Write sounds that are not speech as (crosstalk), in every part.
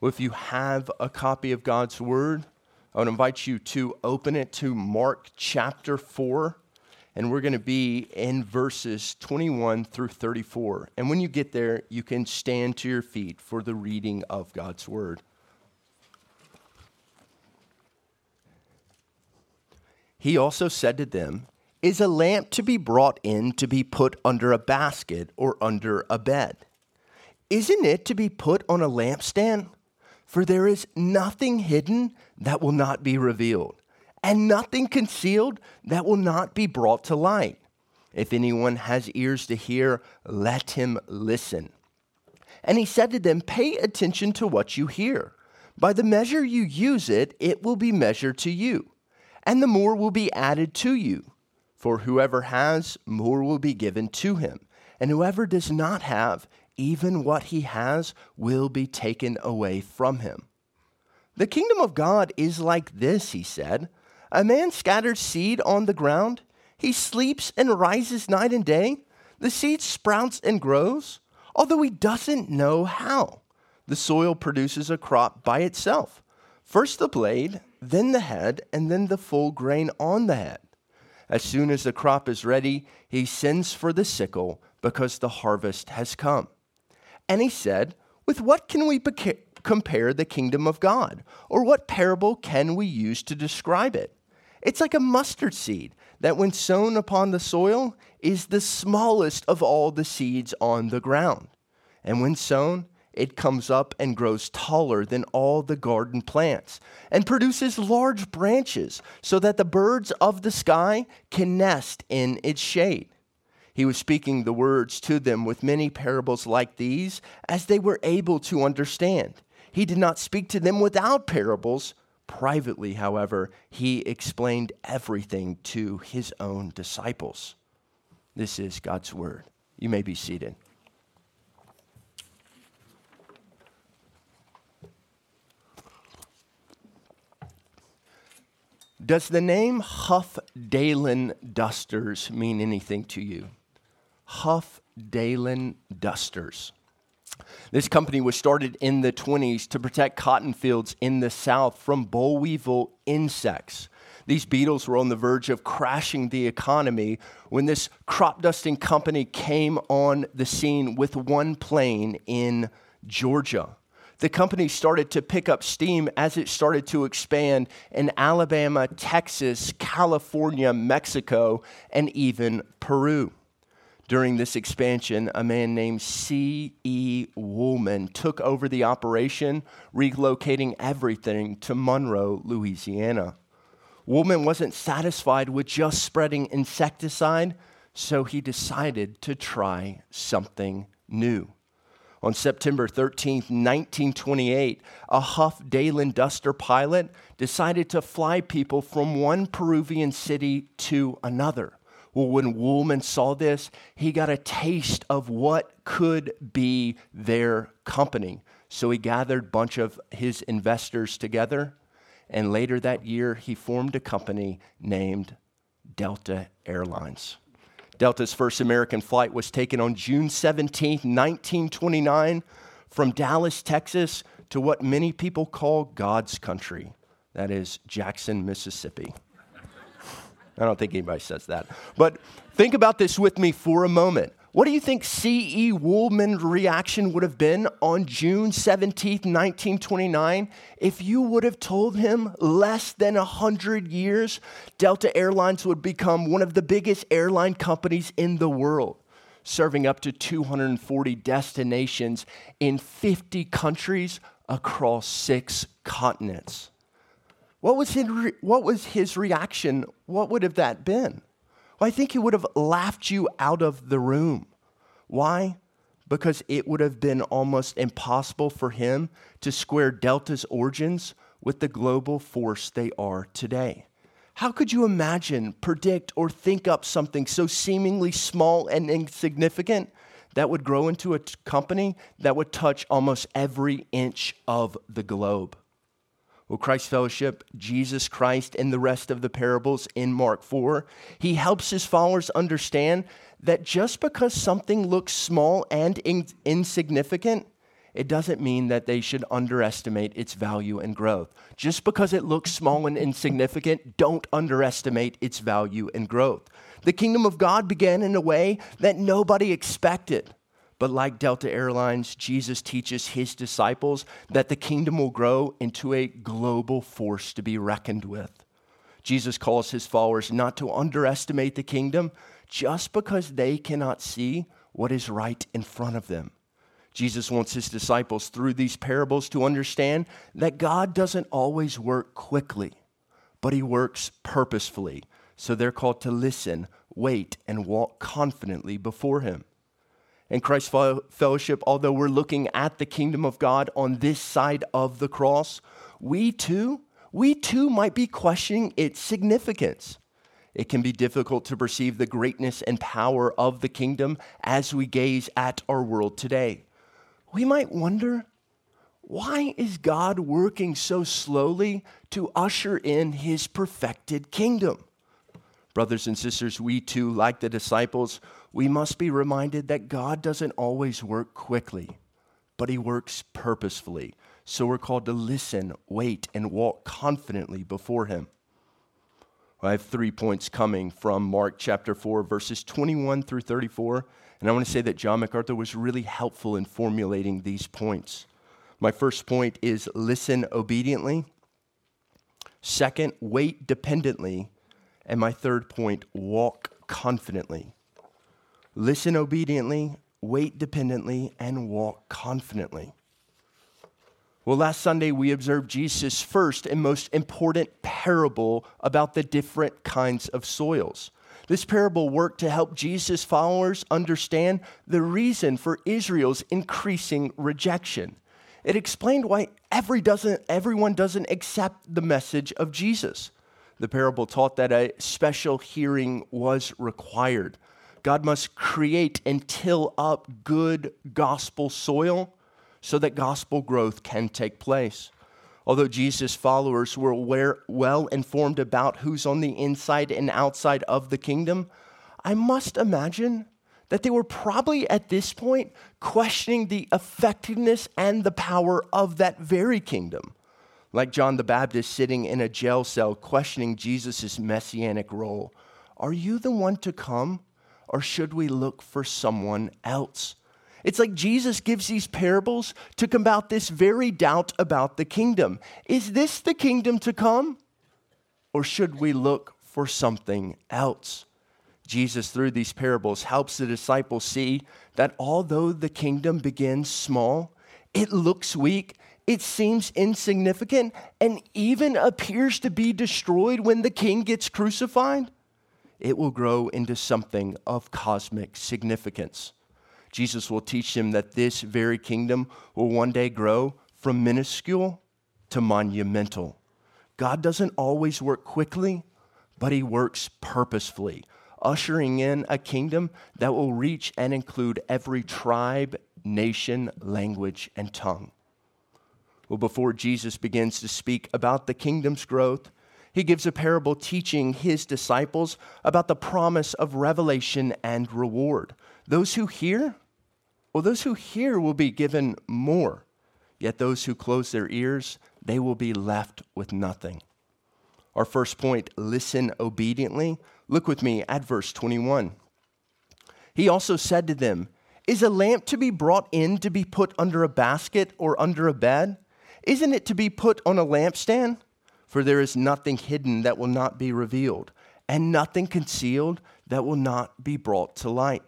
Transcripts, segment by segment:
Well, if you have a copy of God's Word, I would invite you to open it to Mark chapter 4, and we're going to be in verses 21 through 34. And when you get there, you can stand to your feet for the reading of God's Word. He also said to them, Is a lamp to be brought in to be put under a basket or under a bed? Isn't it to be put on a lampstand? For there is nothing hidden that will not be revealed, and nothing concealed that will not be brought to light. If anyone has ears to hear, let him listen. And he said to them, Pay attention to what you hear. By the measure you use it, it will be measured to you, and the more will be added to you. For whoever has, more will be given to him, and whoever does not have, even what he has will be taken away from him. The kingdom of God is like this, he said. A man scatters seed on the ground. He sleeps and rises night and day. The seed sprouts and grows, although he doesn't know how. The soil produces a crop by itself. First the blade, then the head, and then the full grain on the head. As soon as the crop is ready, he sends for the sickle because the harvest has come. And he said, With what can we beca- compare the kingdom of God? Or what parable can we use to describe it? It's like a mustard seed that, when sown upon the soil, is the smallest of all the seeds on the ground. And when sown, it comes up and grows taller than all the garden plants and produces large branches so that the birds of the sky can nest in its shade. He was speaking the words to them with many parables like these, as they were able to understand. He did not speak to them without parables. Privately, however, he explained everything to his own disciples. This is God's word. You may be seated. Does the name Huff Daland Dusters mean anything to you? Huff Daland Dusters. This company was started in the 20s to protect cotton fields in the South from boll weevil insects. These beetles were on the verge of crashing the economy when this crop dusting company came on the scene with one plane in Georgia. The company started to pick up steam as it started to expand in Alabama, Texas, California, Mexico, and even Peru during this expansion, a man named C.E. Woolman took over the operation, relocating everything to Monroe, Louisiana. Woolman wasn't satisfied with just spreading insecticide, so he decided to try something new. On September 13, 1928, a Huff Daland Duster pilot decided to fly people from one Peruvian city to another. Well, when Woolman saw this, he got a taste of what could be their company. So he gathered a bunch of his investors together, and later that year, he formed a company named Delta Airlines. Delta's first American flight was taken on June 17, 1929, from Dallas, Texas, to what many people call God's country. That is Jackson, Mississippi. I don't think anybody says that. But think about this with me for a moment. What do you think C.E. Woolman's reaction would have been on June 17, 1929, if you would have told him less than 100 years Delta Airlines would become one of the biggest airline companies in the world, serving up to 240 destinations in 50 countries across six continents? What was, his re- what was his reaction? What would have that been? Well, I think he would have laughed you out of the room. Why? Because it would have been almost impossible for him to square Delta's origins with the global force they are today. How could you imagine, predict, or think up something so seemingly small and insignificant that would grow into a t- company that would touch almost every inch of the globe? Well, Christ Fellowship, Jesus Christ, and the rest of the parables in Mark 4, he helps his followers understand that just because something looks small and in- insignificant, it doesn't mean that they should underestimate its value and growth. Just because it looks small and insignificant, don't underestimate its value and growth. The kingdom of God began in a way that nobody expected. But like Delta Airlines, Jesus teaches his disciples that the kingdom will grow into a global force to be reckoned with. Jesus calls his followers not to underestimate the kingdom just because they cannot see what is right in front of them. Jesus wants his disciples through these parables to understand that God doesn't always work quickly, but he works purposefully. So they're called to listen, wait, and walk confidently before him. In Christ Fellowship, although we're looking at the kingdom of God on this side of the cross, we too, we too might be questioning its significance. It can be difficult to perceive the greatness and power of the kingdom as we gaze at our world today we might wonder why is God working so slowly to usher in his perfected kingdom? Brothers and sisters, we too, like the disciples, we must be reminded that God doesn't always work quickly, but he works purposefully. So we're called to listen, wait, and walk confidently before him. I have three points coming from Mark chapter 4, verses 21 through 34. And I want to say that John MacArthur was really helpful in formulating these points. My first point is listen obediently. Second, wait dependently. And my third point, walk confidently. Listen obediently, wait dependently, and walk confidently. Well, last Sunday we observed Jesus' first and most important parable about the different kinds of soils. This parable worked to help Jesus' followers understand the reason for Israel's increasing rejection. It explained why every doesn't, everyone doesn't accept the message of Jesus. The parable taught that a special hearing was required. God must create and till up good gospel soil so that gospel growth can take place. Although Jesus' followers were aware, well informed about who's on the inside and outside of the kingdom, I must imagine that they were probably at this point questioning the effectiveness and the power of that very kingdom. Like John the Baptist sitting in a jail cell questioning Jesus' messianic role. Are you the one to come, or should we look for someone else? It's like Jesus gives these parables to combat this very doubt about the kingdom. Is this the kingdom to come? Or should we look for something else? Jesus, through these parables, helps the disciples see that although the kingdom begins small, it looks weak, it seems insignificant, and even appears to be destroyed when the king gets crucified, it will grow into something of cosmic significance. Jesus will teach them that this very kingdom will one day grow from minuscule to monumental. God doesn't always work quickly, but He works purposefully, ushering in a kingdom that will reach and include every tribe, nation, language, and tongue. Well, before Jesus begins to speak about the kingdom's growth, he gives a parable teaching his disciples about the promise of revelation and reward. Those who hear, well, those who hear will be given more, yet those who close their ears, they will be left with nothing. Our first point listen obediently. Look with me at verse 21. He also said to them, Is a lamp to be brought in to be put under a basket or under a bed? Isn't it to be put on a lampstand? For there is nothing hidden that will not be revealed, and nothing concealed that will not be brought to light.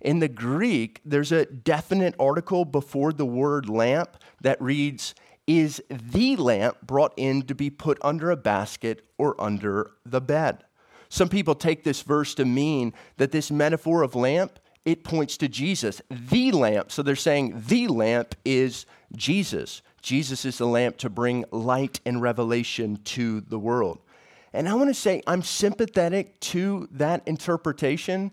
In the Greek, there's a definite article before the word lamp that reads, Is the lamp brought in to be put under a basket or under the bed? Some people take this verse to mean that this metaphor of lamp, it points to Jesus, the lamp. So they're saying the lamp is Jesus. Jesus is the lamp to bring light and revelation to the world. And I want to say I'm sympathetic to that interpretation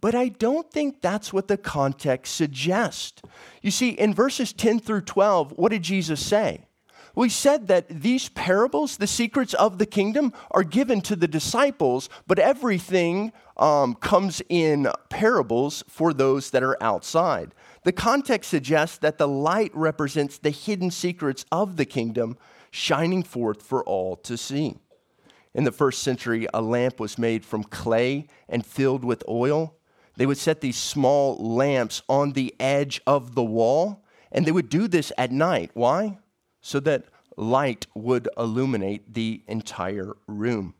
but I don't think that's what the context suggests. You see, in verses 10 through 12, what did Jesus say? We said that these parables, the secrets of the kingdom, are given to the disciples, but everything um, comes in parables for those that are outside. The context suggests that the light represents the hidden secrets of the kingdom shining forth for all to see. In the first century, a lamp was made from clay and filled with oil. They would set these small lamps on the edge of the wall, and they would do this at night. Why? So that light would illuminate the entire room.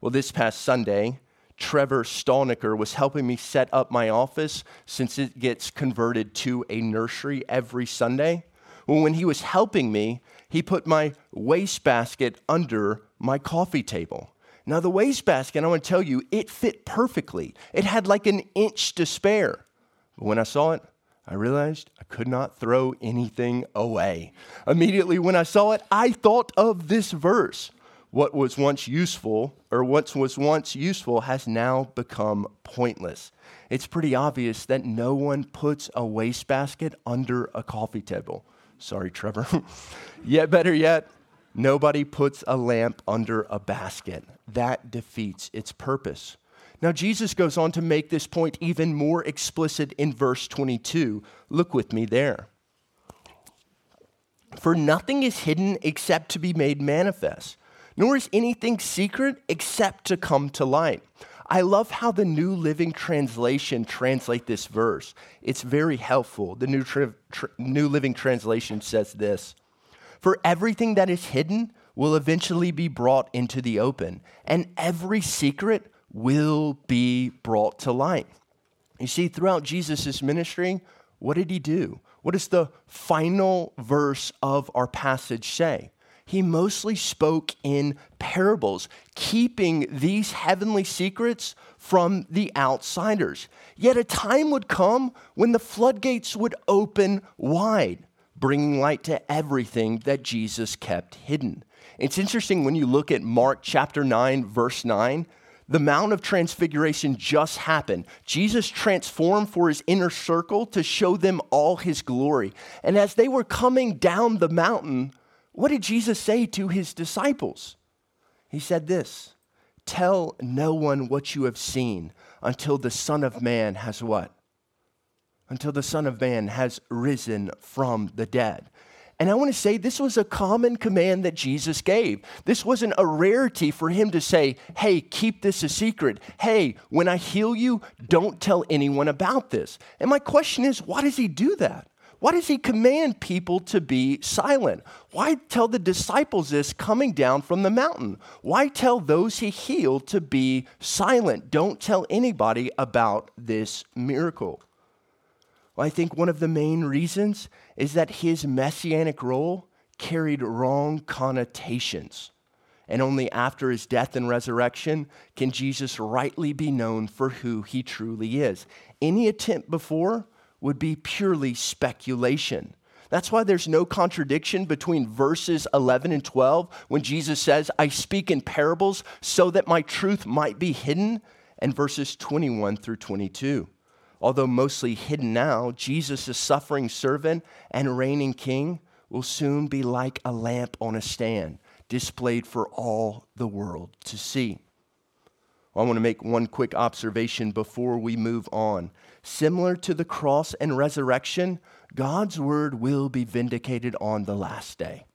Well, this past Sunday, Trevor Stallnicker was helping me set up my office since it gets converted to a nursery every Sunday. Well, when he was helping me, he put my wastebasket under my coffee table. Now, the wastebasket, I want to tell you, it fit perfectly. It had like an inch to spare. But when I saw it, I realized I could not throw anything away. Immediately when I saw it, I thought of this verse. What was once useful, or what was once useful, has now become pointless. It's pretty obvious that no one puts a wastebasket under a coffee table. Sorry, Trevor. (laughs) yet better yet, nobody puts a lamp under a basket. That defeats its purpose. Now, Jesus goes on to make this point even more explicit in verse 22. Look with me there. For nothing is hidden except to be made manifest, nor is anything secret except to come to light. I love how the New Living Translation translate this verse. It's very helpful. The New, Tra- Tra- New Living Translation says this For everything that is hidden will eventually be brought into the open, and every secret will be brought to light. You see, throughout Jesus' ministry, what did he do? What does the final verse of our passage say? he mostly spoke in parables, keeping these heavenly secrets from the outsiders. Yet a time would come when the floodgates would open wide, bringing light to everything that Jesus kept hidden. It's interesting when you look at Mark chapter 9, verse 9. The Mount of Transfiguration just happened. Jesus transformed for his inner circle to show them all his glory. And as they were coming down the mountain, what did Jesus say to his disciples? He said this Tell no one what you have seen until the Son of Man has what? Until the Son of Man has risen from the dead. And I want to say this was a common command that Jesus gave. This wasn't a rarity for him to say, hey, keep this a secret. Hey, when I heal you, don't tell anyone about this. And my question is, why does he do that? Why does he command people to be silent? Why tell the disciples this coming down from the mountain? Why tell those he healed to be silent? Don't tell anybody about this miracle. Well, I think one of the main reasons is that his messianic role carried wrong connotations. And only after his death and resurrection can Jesus rightly be known for who he truly is. Any attempt before would be purely speculation. That's why there's no contradiction between verses 11 and 12 when Jesus says, I speak in parables so that my truth might be hidden, and verses 21 through 22. Although mostly hidden now, Jesus' suffering servant and reigning king will soon be like a lamp on a stand, displayed for all the world to see. I want to make one quick observation before we move on. Similar to the cross and resurrection, God's word will be vindicated on the last day.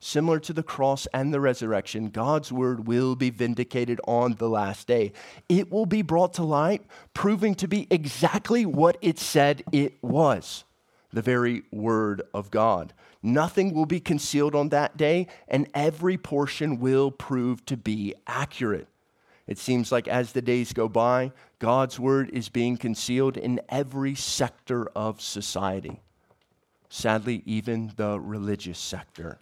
Similar to the cross and the resurrection, God's word will be vindicated on the last day. It will be brought to light, proving to be exactly what it said it was the very word of God. Nothing will be concealed on that day, and every portion will prove to be accurate. It seems like as the days go by, God's word is being concealed in every sector of society. Sadly, even the religious sector.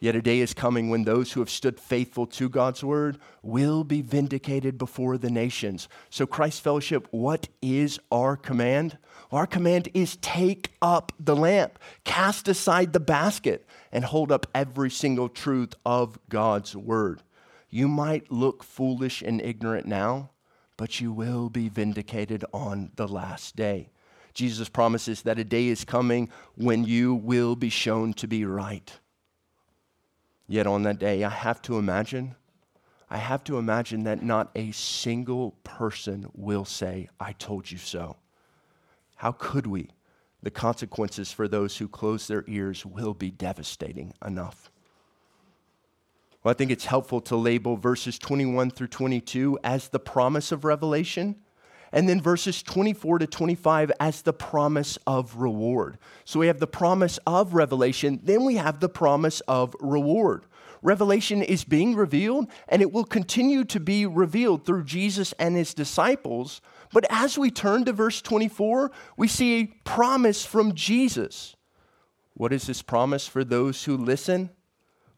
Yet a day is coming when those who have stood faithful to God's word will be vindicated before the nations. So, Christ Fellowship, what is our command? Our command is take up the lamp, cast aside the basket, and hold up every single truth of God's word. You might look foolish and ignorant now, but you will be vindicated on the last day. Jesus promises that a day is coming when you will be shown to be right. Yet on that day, I have to imagine, I have to imagine that not a single person will say, I told you so. How could we? the consequences for those who close their ears will be devastating enough. Well, I think it's helpful to label verses 21 through 22 as the promise of revelation, and then verses 24 to 25 as the promise of reward. So we have the promise of revelation, then we have the promise of reward. Revelation is being revealed, and it will continue to be revealed through Jesus and his disciples. But as we turn to verse 24, we see a promise from Jesus. What is this promise for those who listen?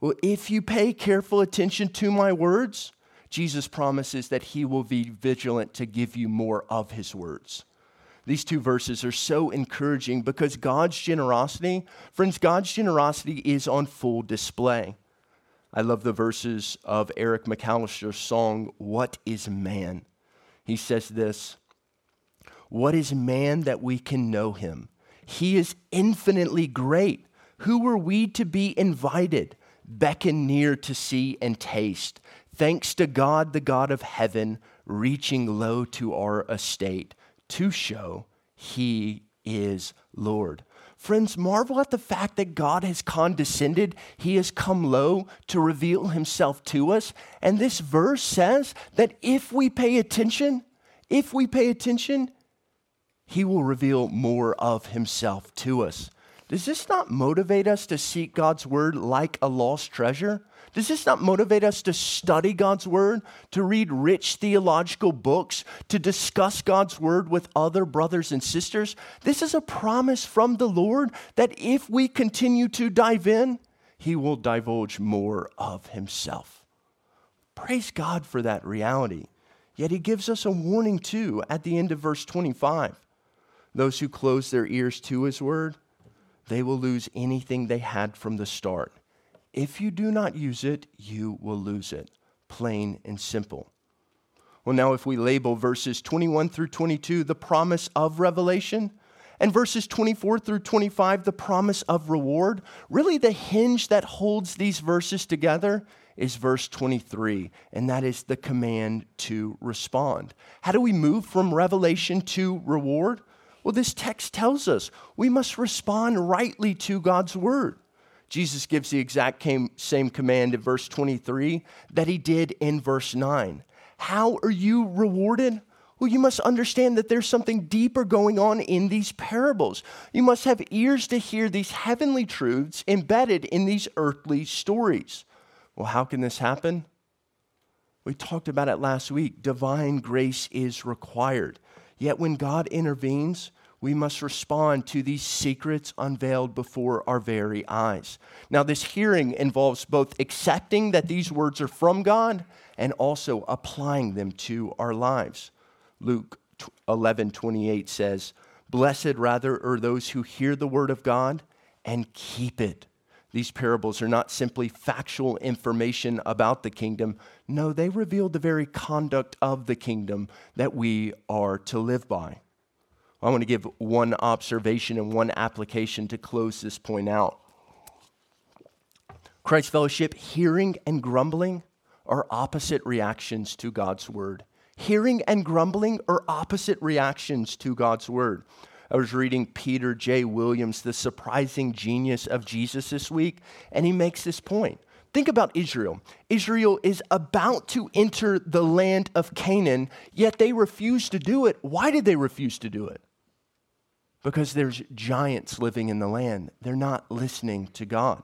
Well, if you pay careful attention to my words, Jesus promises that he will be vigilant to give you more of his words. These two verses are so encouraging because God's generosity, friends, God's generosity is on full display. I love the verses of Eric McAllister's song, What is Man? He says this What is man that we can know him? He is infinitely great. Who were we to be invited? beckon near to see and taste. Thanks to God, the God of heaven, reaching low to our estate to show he is Lord. Friends, marvel at the fact that God has condescended. He has come low to reveal himself to us. And this verse says that if we pay attention, if we pay attention, he will reveal more of himself to us. Does this not motivate us to seek God's word like a lost treasure? Does this not motivate us to study God's word, to read rich theological books, to discuss God's word with other brothers and sisters? This is a promise from the Lord that if we continue to dive in, he will divulge more of himself. Praise God for that reality. Yet he gives us a warning too at the end of verse 25. Those who close their ears to his word, they will lose anything they had from the start. If you do not use it, you will lose it. Plain and simple. Well, now, if we label verses 21 through 22 the promise of revelation, and verses 24 through 25 the promise of reward, really the hinge that holds these verses together is verse 23, and that is the command to respond. How do we move from revelation to reward? Well, this text tells us we must respond rightly to God's word. Jesus gives the exact same command in verse 23 that he did in verse 9. How are you rewarded? Well, you must understand that there's something deeper going on in these parables. You must have ears to hear these heavenly truths embedded in these earthly stories. Well, how can this happen? We talked about it last week. Divine grace is required. Yet when God intervenes, we must respond to these secrets unveiled before our very eyes. Now, this hearing involves both accepting that these words are from God and also applying them to our lives. Luke 11 28 says, Blessed rather are those who hear the word of God and keep it. These parables are not simply factual information about the kingdom. No, they reveal the very conduct of the kingdom that we are to live by. I want to give one observation and one application to close this point out. Christ Fellowship, hearing and grumbling are opposite reactions to God's word. Hearing and grumbling are opposite reactions to God's word. I was reading Peter J. Williams, The Surprising Genius of Jesus, this week, and he makes this point. Think about Israel. Israel is about to enter the land of Canaan, yet they refuse to do it. Why did they refuse to do it? Because there's giants living in the land. They're not listening to God.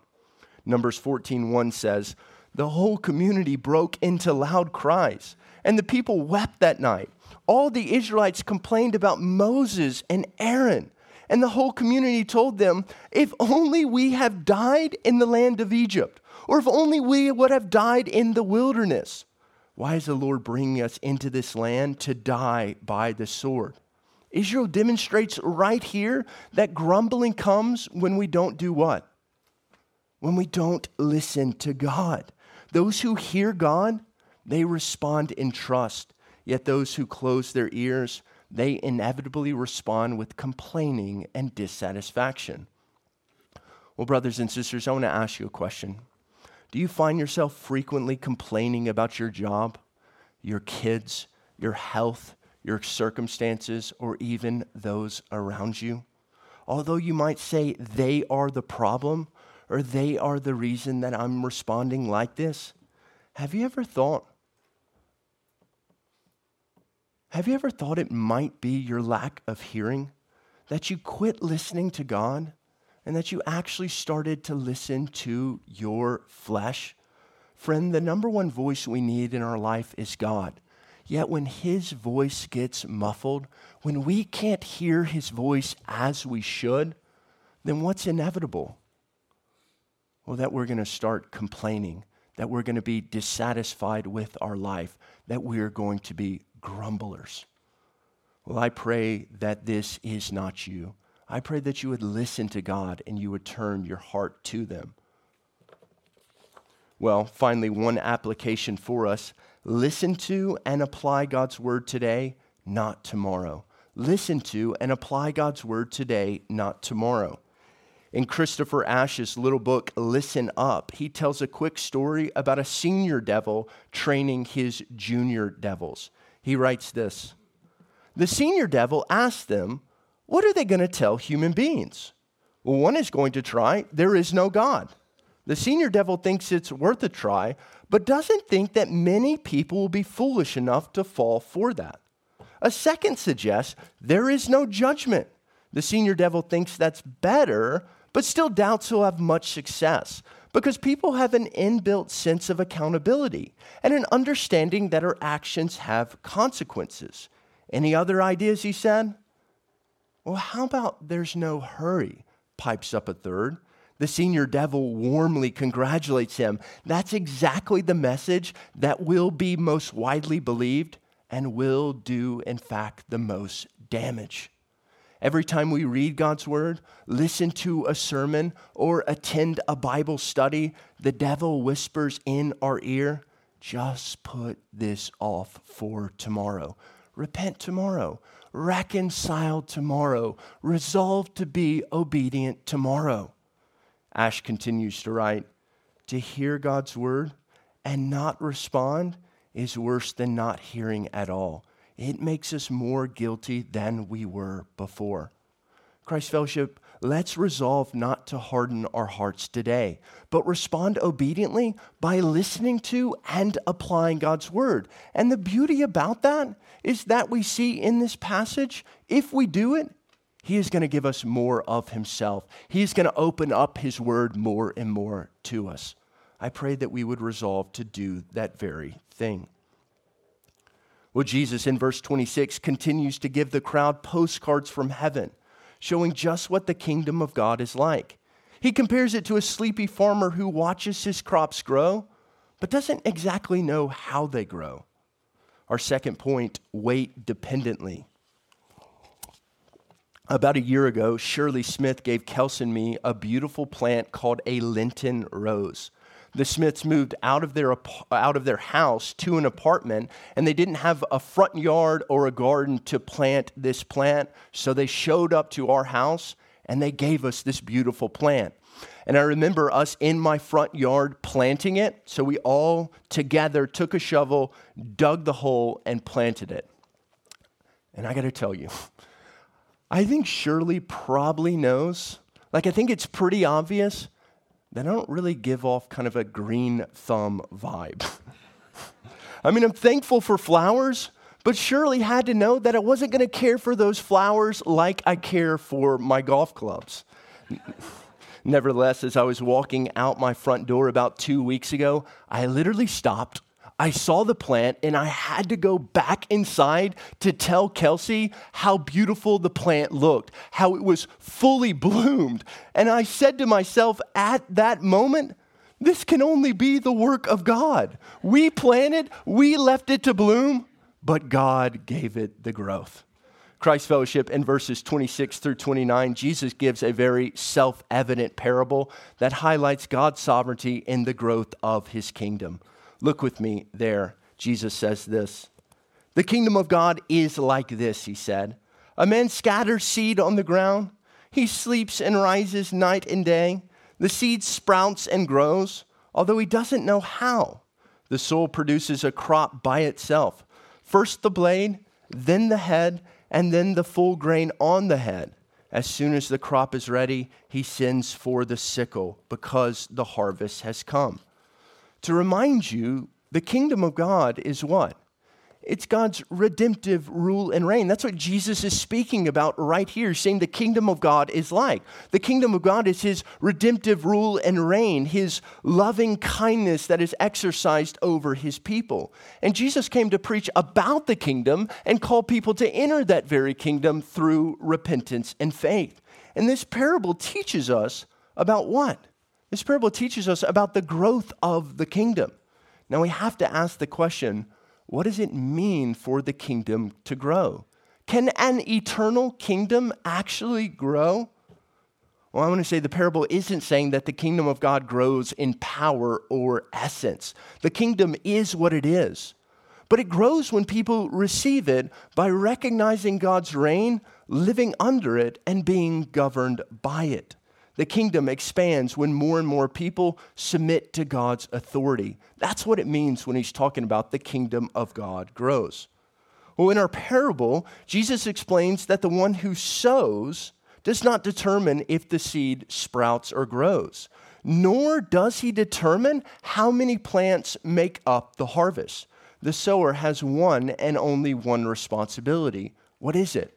Numbers 14:1 says, "The whole community broke into loud cries, and the people wept that night all the Israelites complained about Moses and Aaron. And the whole community told them, if only we have died in the land of Egypt, or if only we would have died in the wilderness. Why is the Lord bringing us into this land to die by the sword? Israel demonstrates right here that grumbling comes when we don't do what? When we don't listen to God. Those who hear God, they respond in trust. Yet those who close their ears, they inevitably respond with complaining and dissatisfaction. Well, brothers and sisters, I want to ask you a question. Do you find yourself frequently complaining about your job, your kids, your health, your circumstances, or even those around you? although you might say they are the problem or they are the reason that I'm responding like this, have you ever thought? Have you ever thought it might be your lack of hearing? That you quit listening to God and that you actually started to listen to your flesh? Friend, the number one voice we need in our life is God. Yet when his voice gets muffled, when we can't hear his voice as we should, then what's inevitable? Well, that we're going to start complaining, that we're going to be dissatisfied with our life, that we're going to be grumblers. Well, I pray that this is not you. I pray that you would listen to God and you would turn your heart to them. Well, finally, one application for us listen to and apply God's word today, not tomorrow. Listen to and apply God's word today, not tomorrow. In Christopher Ash's little book, Listen Up, he tells a quick story about a senior devil training his junior devils. He writes this The senior devil asked them, What are they going to tell human beings? Well, one is going to try, There is no God. The senior devil thinks it's worth a try, but doesn't think that many people will be foolish enough to fall for that. A second suggests there is no judgment. The senior devil thinks that's better, but still doubts he'll have much success because people have an inbuilt sense of accountability and an understanding that our actions have consequences. Any other ideas, he said? Well, how about there's no hurry? pipes up a third. The senior devil warmly congratulates him. That's exactly the message that will be most widely believed and will do, in fact, the most damage. Every time we read God's word, listen to a sermon, or attend a Bible study, the devil whispers in our ear, just put this off for tomorrow. Repent tomorrow. Reconcile tomorrow. Resolve to be obedient tomorrow. Ash continues to write To hear God's word and not respond is worse than not hearing at all. It makes us more guilty than we were before. Christ Fellowship, let's resolve not to harden our hearts today, but respond obediently by listening to and applying God's word. And the beauty about that is that we see in this passage, if we do it, he is going to give us more of Himself. He's going to open up His word more and more to us. I pray that we would resolve to do that very thing. Well, Jesus in verse 26 continues to give the crowd postcards from heaven, showing just what the kingdom of God is like. He compares it to a sleepy farmer who watches his crops grow, but doesn't exactly know how they grow. Our second point wait dependently. About a year ago, Shirley Smith gave Kelsey and me a beautiful plant called a Lenten rose. The Smiths moved out of their out of their house to an apartment, and they didn't have a front yard or a garden to plant this plant. So they showed up to our house and they gave us this beautiful plant. And I remember us in my front yard planting it. So we all together took a shovel, dug the hole, and planted it. And I got to tell you. I think Shirley probably knows. Like, I think it's pretty obvious that I don't really give off kind of a green thumb vibe. (laughs) I mean, I'm thankful for flowers, but Shirley had to know that I wasn't going to care for those flowers like I care for my golf clubs. Nevertheless, as I was walking out my front door about two weeks ago, I literally stopped I saw the plant and I had to go back inside to tell Kelsey how beautiful the plant looked, how it was fully (laughs) bloomed. And I said to myself at that moment, this can only be the work of God. We planted, we left it to bloom, but God gave it the growth. Christ Fellowship in verses 26 through 29, Jesus gives a very self evident parable that highlights God's sovereignty in the growth of his kingdom. Look with me there. Jesus says this The kingdom of God is like this, he said. A man scatters seed on the ground. He sleeps and rises night and day. The seed sprouts and grows, although he doesn't know how. The soil produces a crop by itself first the blade, then the head, and then the full grain on the head. As soon as the crop is ready, he sends for the sickle because the harvest has come. To remind you, the kingdom of God is what? It's God's redemptive rule and reign. That's what Jesus is speaking about right here, saying the kingdom of God is like. The kingdom of God is his redemptive rule and reign, his loving kindness that is exercised over his people. And Jesus came to preach about the kingdom and call people to enter that very kingdom through repentance and faith. And this parable teaches us about what? This parable teaches us about the growth of the kingdom. Now we have to ask the question what does it mean for the kingdom to grow? Can an eternal kingdom actually grow? Well, I want to say the parable isn't saying that the kingdom of God grows in power or essence. The kingdom is what it is. But it grows when people receive it by recognizing God's reign, living under it, and being governed by it. The kingdom expands when more and more people submit to God's authority. That's what it means when he's talking about the kingdom of God grows. Well, in our parable, Jesus explains that the one who sows does not determine if the seed sprouts or grows, nor does he determine how many plants make up the harvest. The sower has one and only one responsibility. What is it?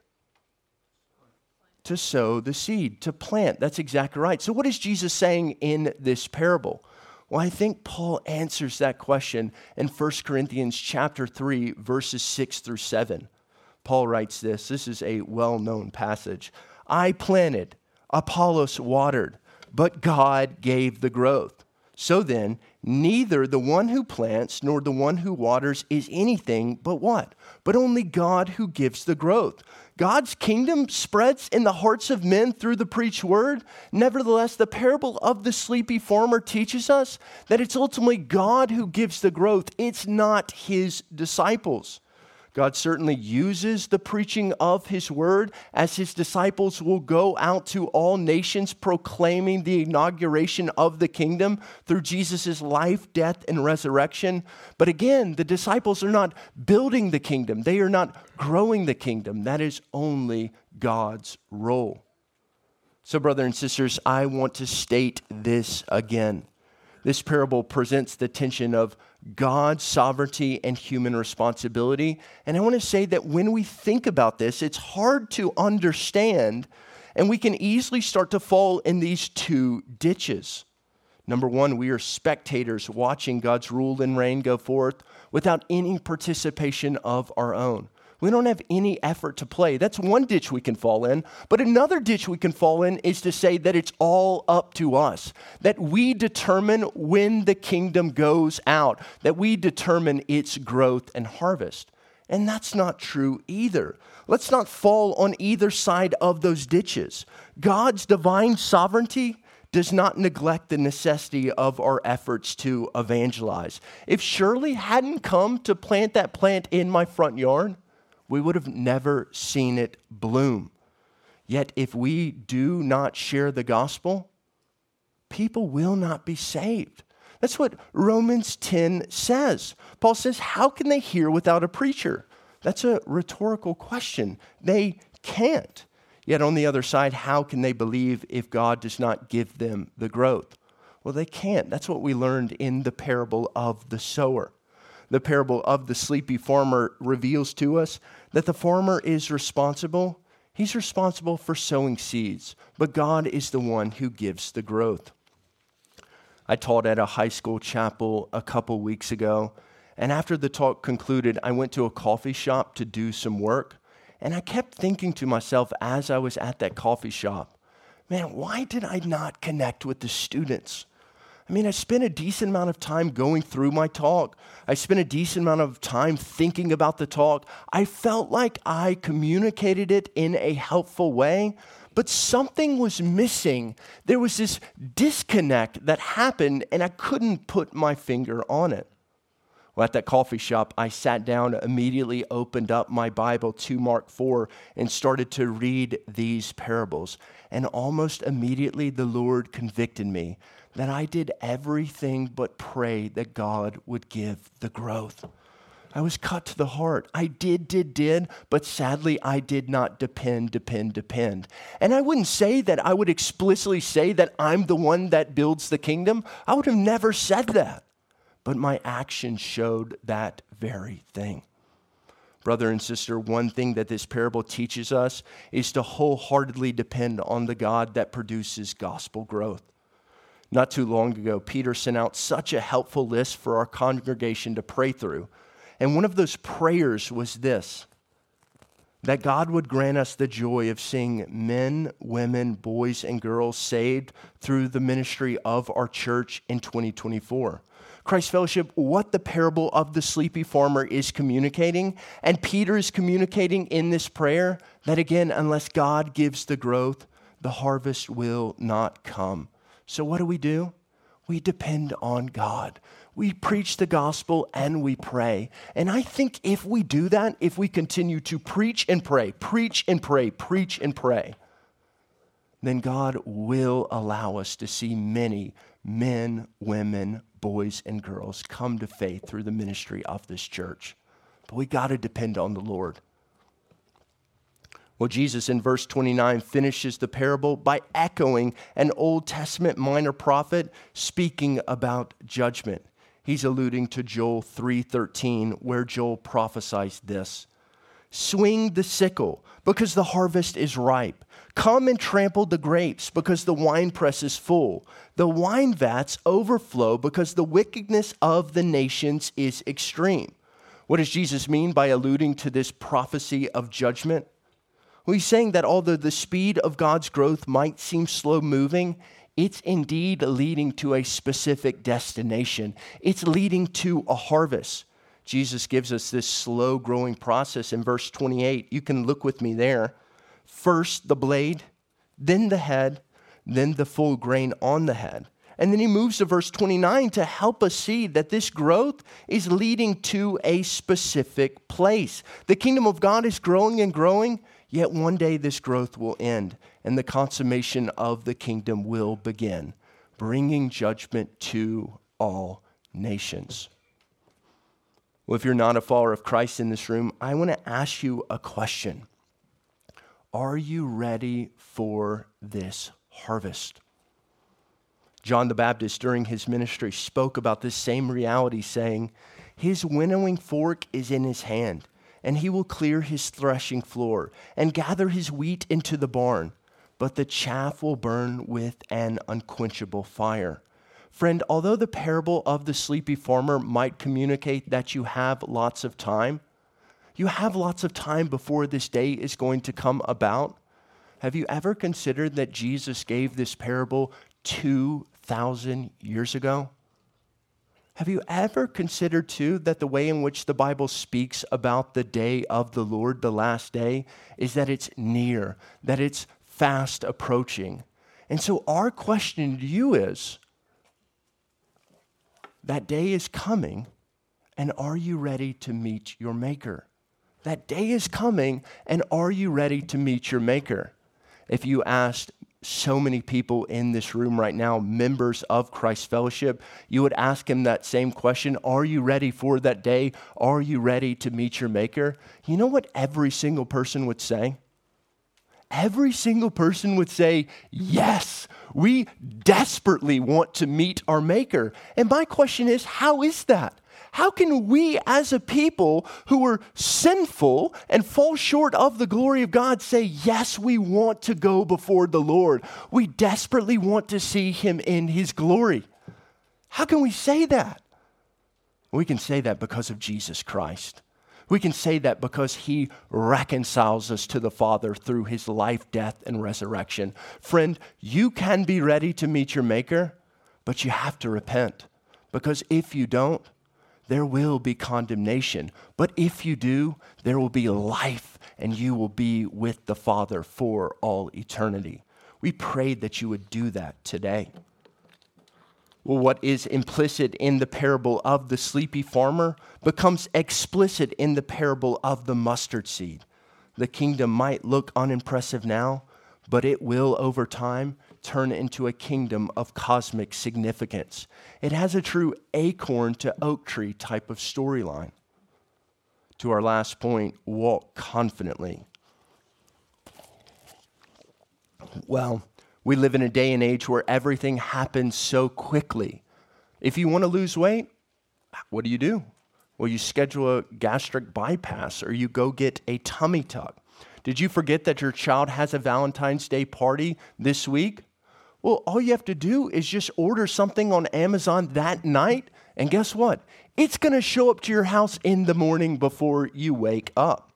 To sow the seed, to plant. That's exactly right. So, what is Jesus saying in this parable? Well, I think Paul answers that question in 1 Corinthians chapter 3 verses 6 through 7. Paul writes this. This is a well-known passage. I planted, Apollos watered, but God gave the growth. So then, neither the one who plants nor the one who waters is anything but what? But only God who gives the growth. God's kingdom spreads in the hearts of men through the preached word. Nevertheless, the parable of the sleepy farmer teaches us that it's ultimately God who gives the growth, it's not his disciples. God certainly uses the preaching of his word as his disciples will go out to all nations proclaiming the inauguration of the kingdom through Jesus' life, death, and resurrection. But again, the disciples are not building the kingdom, they are not growing the kingdom. That is only God's role. So, brothers and sisters, I want to state this again. This parable presents the tension of God's sovereignty and human responsibility. And I want to say that when we think about this, it's hard to understand, and we can easily start to fall in these two ditches. Number one, we are spectators watching God's rule and reign go forth without any participation of our own. We don't have any effort to play. That's one ditch we can fall in. But another ditch we can fall in is to say that it's all up to us, that we determine when the kingdom goes out, that we determine its growth and harvest. And that's not true either. Let's not fall on either side of those ditches. God's divine sovereignty does not neglect the necessity of our efforts to evangelize. If Shirley hadn't come to plant that plant in my front yard, we would have never seen it bloom. Yet, if we do not share the gospel, people will not be saved. That's what Romans 10 says. Paul says, How can they hear without a preacher? That's a rhetorical question. They can't. Yet, on the other side, how can they believe if God does not give them the growth? Well, they can't. That's what we learned in the parable of the sower the parable of the sleepy farmer reveals to us that the farmer is responsible. He's responsible for sowing seeds, but God is the one who gives the growth. I taught at a high school chapel a couple weeks ago, and after the talk concluded, I went to a coffee shop to do some work. And I kept thinking to myself as I was at that coffee shop, man, why did I not connect with the students? I mean, I spent a decent amount of time going through my talk. I spent a decent amount of time thinking about the talk. I felt like I communicated it in a helpful way, but something was missing. There was this disconnect that happened, and I couldn't put my finger on it. Well, at that coffee shop, I sat down, immediately opened up my Bible to Mark 4, and started to read these parables. And almost immediately, the Lord convicted me that I did everything but pray that God would give the growth. I was cut to the heart. I did, did, did, but sadly, I did not depend, depend, depend. And I wouldn't say that I would explicitly say that I'm the one that builds the kingdom. I would have never said that. But my actions showed that very thing. Brother and sister, one thing that this parable teaches us is to wholeheartedly depend on the God that produces gospel growth. Not too long ago, Peter sent out such a helpful list for our congregation to pray through. And one of those prayers was this that God would grant us the joy of seeing men, women, boys, and girls saved through the ministry of our church in 2024. Christ Fellowship, what the parable of the sleepy farmer is communicating, and Peter is communicating in this prayer that again, unless God gives the growth, the harvest will not come. So, what do we do? We depend on God. We preach the gospel and we pray. And I think if we do that, if we continue to preach and pray, preach and pray, preach and pray, then God will allow us to see many men, women, boys, and girls come to faith through the ministry of this church. But we got to depend on the Lord. Well, Jesus in verse 29 finishes the parable by echoing an Old Testament minor prophet speaking about judgment. He's alluding to Joel 3:13 where Joel prophesies this. Swing the sickle because the harvest is ripe. Come and trample the grapes because the winepress is full. The wine vats overflow because the wickedness of the nations is extreme. What does Jesus mean by alluding to this prophecy of judgment? Well, he's saying that although the speed of God's growth might seem slow moving, it's indeed leading to a specific destination. It's leading to a harvest. Jesus gives us this slow growing process in verse 28. You can look with me there. First the blade, then the head, then the full grain on the head. And then he moves to verse 29 to help us see that this growth is leading to a specific place. The kingdom of God is growing and growing, Yet one day this growth will end and the consummation of the kingdom will begin, bringing judgment to all nations. Well, if you're not a follower of Christ in this room, I want to ask you a question Are you ready for this harvest? John the Baptist, during his ministry, spoke about this same reality, saying, His winnowing fork is in his hand and he will clear his threshing floor and gather his wheat into the barn, but the chaff will burn with an unquenchable fire. Friend, although the parable of the sleepy farmer might communicate that you have lots of time, you have lots of time before this day is going to come about. Have you ever considered that Jesus gave this parable 2,000 years ago? Have you ever considered, too, that the way in which the Bible speaks about the day of the Lord, the last day, is that it's near, that it's fast approaching? And so, our question to you is that day is coming, and are you ready to meet your Maker? That day is coming, and are you ready to meet your Maker? If you asked so many people in this room right now, members of Christ Fellowship, you would ask him that same question Are you ready for that day? Are you ready to meet your Maker? You know what every single person would say? Every single person would say, Yes, we desperately want to meet our Maker. And my question is, How is that? How can we, as a people who are sinful and fall short of the glory of God, say, Yes, we want to go before the Lord? We desperately want to see Him in His glory. How can we say that? We can say that because of Jesus Christ. We can say that because he reconciles us to the Father through his life, death, and resurrection. Friend, you can be ready to meet your Maker, but you have to repent. Because if you don't, there will be condemnation. But if you do, there will be life and you will be with the Father for all eternity. We prayed that you would do that today. Well, what is implicit in the parable of the sleepy farmer becomes explicit in the parable of the mustard seed. The kingdom might look unimpressive now, but it will over time turn into a kingdom of cosmic significance. It has a true acorn to oak tree type of storyline. to our last point walk confidently. Well, we live in a day and age where everything happens so quickly. If you want to lose weight, what do you do? Well, you schedule a gastric bypass or you go get a tummy tuck. Did you forget that your child has a Valentine's Day party this week? Well, all you have to do is just order something on Amazon that night, and guess what? It's going to show up to your house in the morning before you wake up.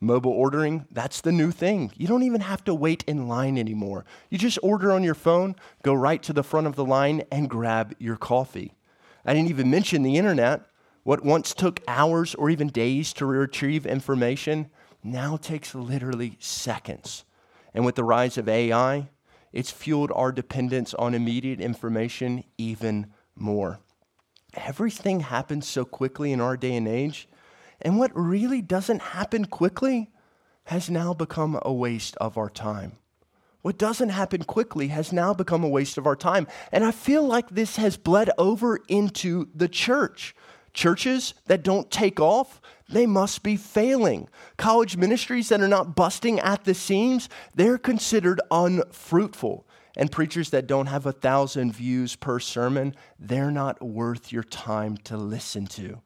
Mobile ordering, that's the new thing. You don't even have to wait in line anymore. You just order on your phone, go right to the front of the line, and grab your coffee. I didn't even mention the internet. What once took hours or even days to retrieve information now takes literally seconds. And with the rise of AI, it's fueled our dependence on immediate information even more. Everything happens so quickly in our day and age, and what really doesn't happen quickly has now become a waste of our time. What doesn't happen quickly has now become a waste of our time. And I feel like this has bled over into the church. Churches that don't take off, they must be failing. College ministries that are not busting at the seams, they're considered unfruitful. And preachers that don't have a thousand views per sermon, they're not worth your time to listen to.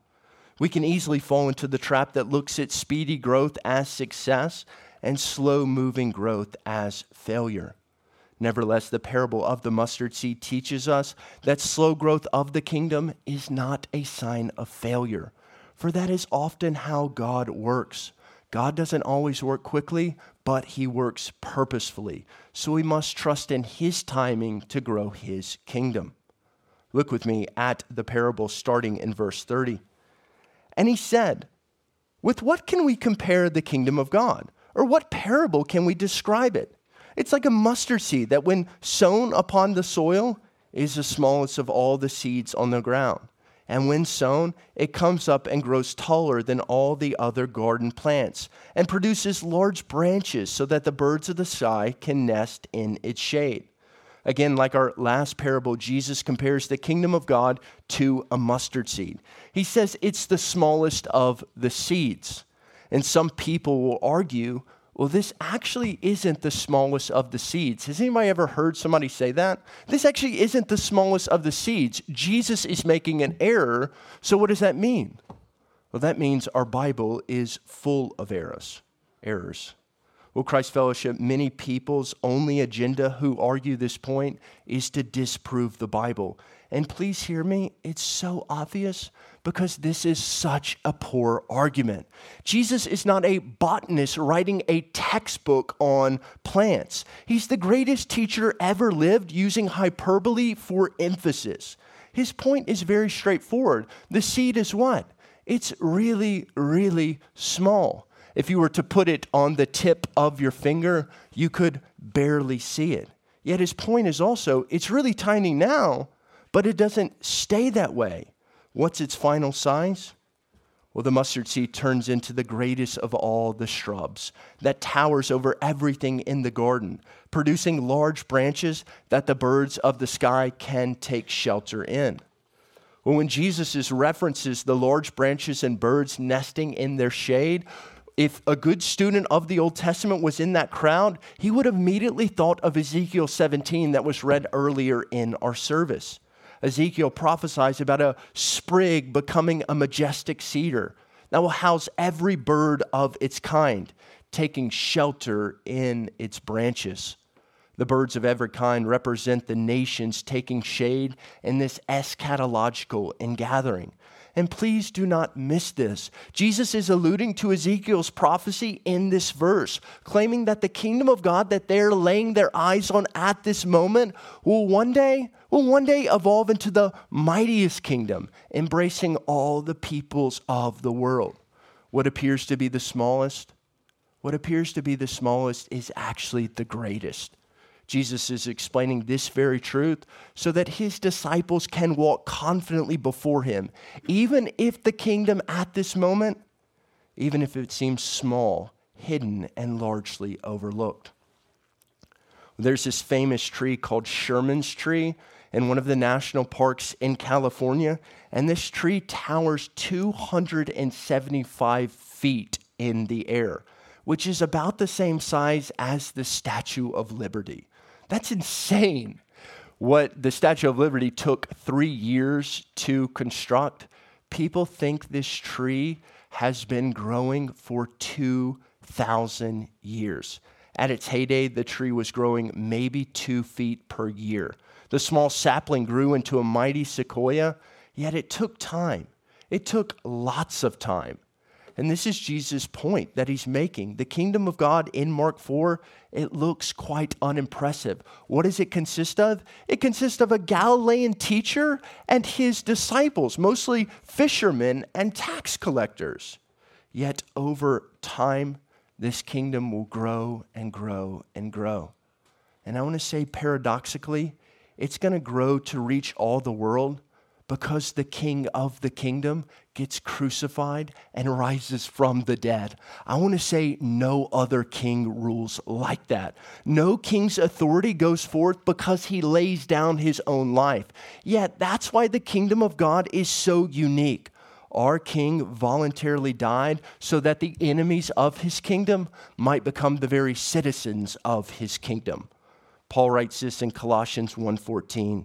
We can easily fall into the trap that looks at speedy growth as success and slow moving growth as failure. Nevertheless, the parable of the mustard seed teaches us that slow growth of the kingdom is not a sign of failure, for that is often how God works. God doesn't always work quickly, but he works purposefully. So we must trust in his timing to grow his kingdom. Look with me at the parable starting in verse 30. And he said, With what can we compare the kingdom of God? Or what parable can we describe it? It's like a mustard seed that, when sown upon the soil, is the smallest of all the seeds on the ground. And when sown, it comes up and grows taller than all the other garden plants and produces large branches so that the birds of the sky can nest in its shade. Again, like our last parable, Jesus compares the kingdom of God to a mustard seed. He says it's the smallest of the seeds. And some people will argue, well, this actually isn't the smallest of the seeds. Has anybody ever heard somebody say that? This actually isn't the smallest of the seeds. Jesus is making an error. So, what does that mean? Well, that means our Bible is full of errors. Errors. Well, Christ Fellowship, many people's only agenda who argue this point is to disprove the Bible. And please hear me, it's so obvious because this is such a poor argument. Jesus is not a botanist writing a textbook on plants. He's the greatest teacher ever lived using hyperbole for emphasis. His point is very straightforward. The seed is what? It's really, really small. If you were to put it on the tip of your finger, you could barely see it. Yet his point is also it's really tiny now, but it doesn't stay that way. What's its final size? Well, the mustard seed turns into the greatest of all the shrubs that towers over everything in the garden, producing large branches that the birds of the sky can take shelter in. Well, when Jesus references the large branches and birds nesting in their shade, if a good student of the Old Testament was in that crowd, he would have immediately thought of Ezekiel 17 that was read earlier in our service. Ezekiel prophesies about a sprig becoming a majestic cedar that will house every bird of its kind, taking shelter in its branches. The birds of every kind represent the nations taking shade in this eschatological ingathering. And please do not miss this. Jesus is alluding to Ezekiel's prophecy in this verse, claiming that the kingdom of God that they're laying their eyes on at this moment will one day will one day evolve into the mightiest kingdom, embracing all the peoples of the world. What appears to be the smallest, what appears to be the smallest is actually the greatest. Jesus is explaining this very truth so that his disciples can walk confidently before him, even if the kingdom at this moment, even if it seems small, hidden, and largely overlooked. There's this famous tree called Sherman's tree in one of the national parks in California, and this tree towers 275 feet in the air, which is about the same size as the Statue of Liberty. That's insane. What the Statue of Liberty took three years to construct, people think this tree has been growing for 2,000 years. At its heyday, the tree was growing maybe two feet per year. The small sapling grew into a mighty sequoia, yet it took time. It took lots of time. And this is Jesus' point that he's making. The kingdom of God in Mark 4, it looks quite unimpressive. What does it consist of? It consists of a Galilean teacher and his disciples, mostly fishermen and tax collectors. Yet over time, this kingdom will grow and grow and grow. And I want to say paradoxically, it's going to grow to reach all the world because the king of the kingdom gets crucified and rises from the dead. I want to say no other king rules like that. No king's authority goes forth because he lays down his own life. Yet that's why the kingdom of God is so unique. Our king voluntarily died so that the enemies of his kingdom might become the very citizens of his kingdom. Paul writes this in Colossians 1:14.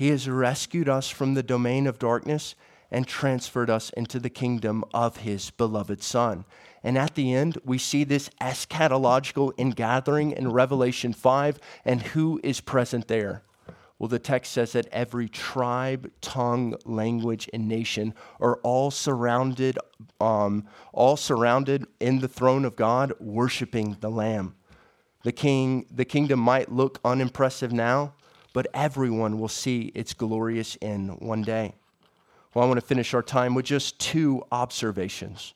He has rescued us from the domain of darkness and transferred us into the kingdom of his beloved Son. And at the end, we see this eschatological ingathering in Revelation 5. And who is present there? Well, the text says that every tribe, tongue, language, and nation are all surrounded, um, all surrounded in the throne of God, worshiping the Lamb. The king, the kingdom might look unimpressive now, but everyone will see its glorious end one day. Well, I want to finish our time with just two observations,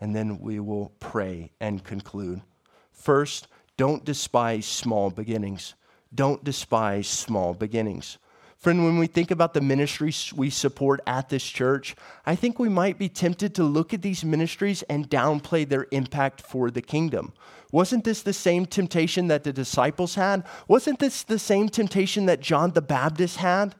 and then we will pray and conclude. First, don't despise small beginnings. Don't despise small beginnings. Friend, when we think about the ministries we support at this church, I think we might be tempted to look at these ministries and downplay their impact for the kingdom. Wasn't this the same temptation that the disciples had? Wasn't this the same temptation that John the Baptist had?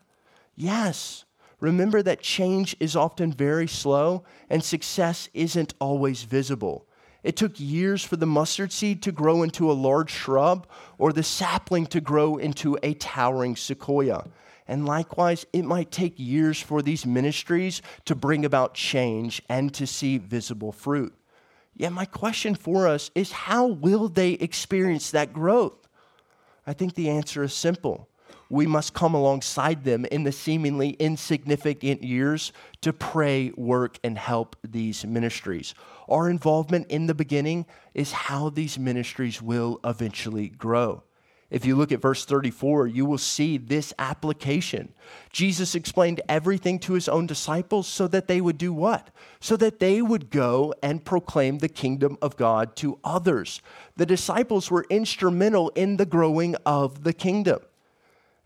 Yes. Remember that change is often very slow and success isn't always visible. It took years for the mustard seed to grow into a large shrub or the sapling to grow into a towering sequoia. And likewise, it might take years for these ministries to bring about change and to see visible fruit. Yet, my question for us is how will they experience that growth? I think the answer is simple. We must come alongside them in the seemingly insignificant years to pray, work, and help these ministries. Our involvement in the beginning is how these ministries will eventually grow. If you look at verse 34, you will see this application. Jesus explained everything to his own disciples so that they would do what? So that they would go and proclaim the kingdom of God to others. The disciples were instrumental in the growing of the kingdom.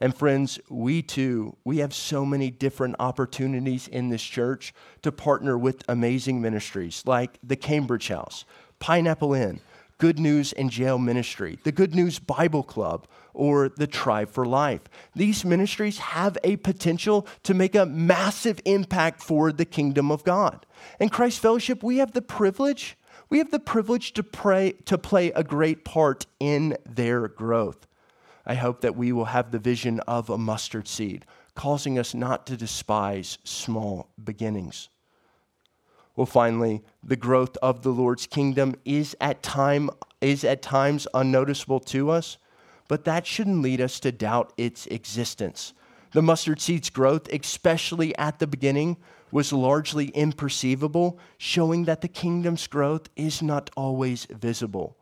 And friends, we too, we have so many different opportunities in this church to partner with amazing ministries like the Cambridge House, Pineapple Inn, Good News in Jail Ministry, the Good News Bible Club, or the Tribe for Life. These ministries have a potential to make a massive impact for the kingdom of God. In Christ Fellowship, we have the privilege, we have the privilege to pray to play a great part in their growth. I hope that we will have the vision of a mustard seed, causing us not to despise small beginnings. Well, finally, the growth of the Lord's kingdom is at time is at times unnoticeable to us, but that shouldn't lead us to doubt its existence. The mustard seed's growth, especially at the beginning, was largely imperceivable, showing that the kingdom's growth is not always visible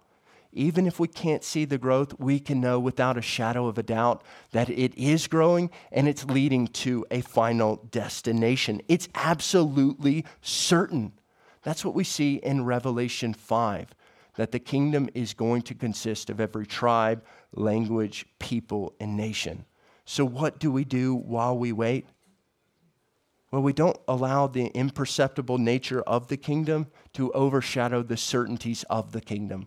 even if we can't see the growth, we can know without a shadow of a doubt that it is growing and it's leading to a final destination. It's absolutely certain. That's what we see in Revelation 5 that the kingdom is going to consist of every tribe, language, people, and nation. So, what do we do while we wait? Well, we don't allow the imperceptible nature of the kingdom to overshadow the certainties of the kingdom.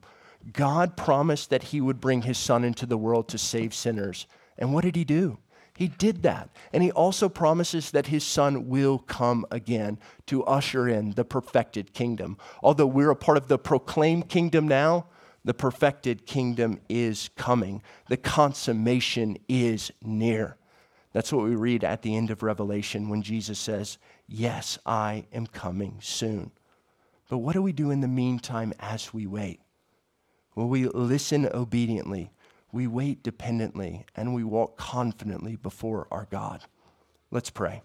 God promised that he would bring his son into the world to save sinners. And what did he do? He did that. And he also promises that his son will come again to usher in the perfected kingdom. Although we're a part of the proclaimed kingdom now, the perfected kingdom is coming. The consummation is near. That's what we read at the end of Revelation when Jesus says, Yes, I am coming soon. But what do we do in the meantime as we wait? Well, we listen obediently we wait dependently, and we walk confidently before our God. Let's pray.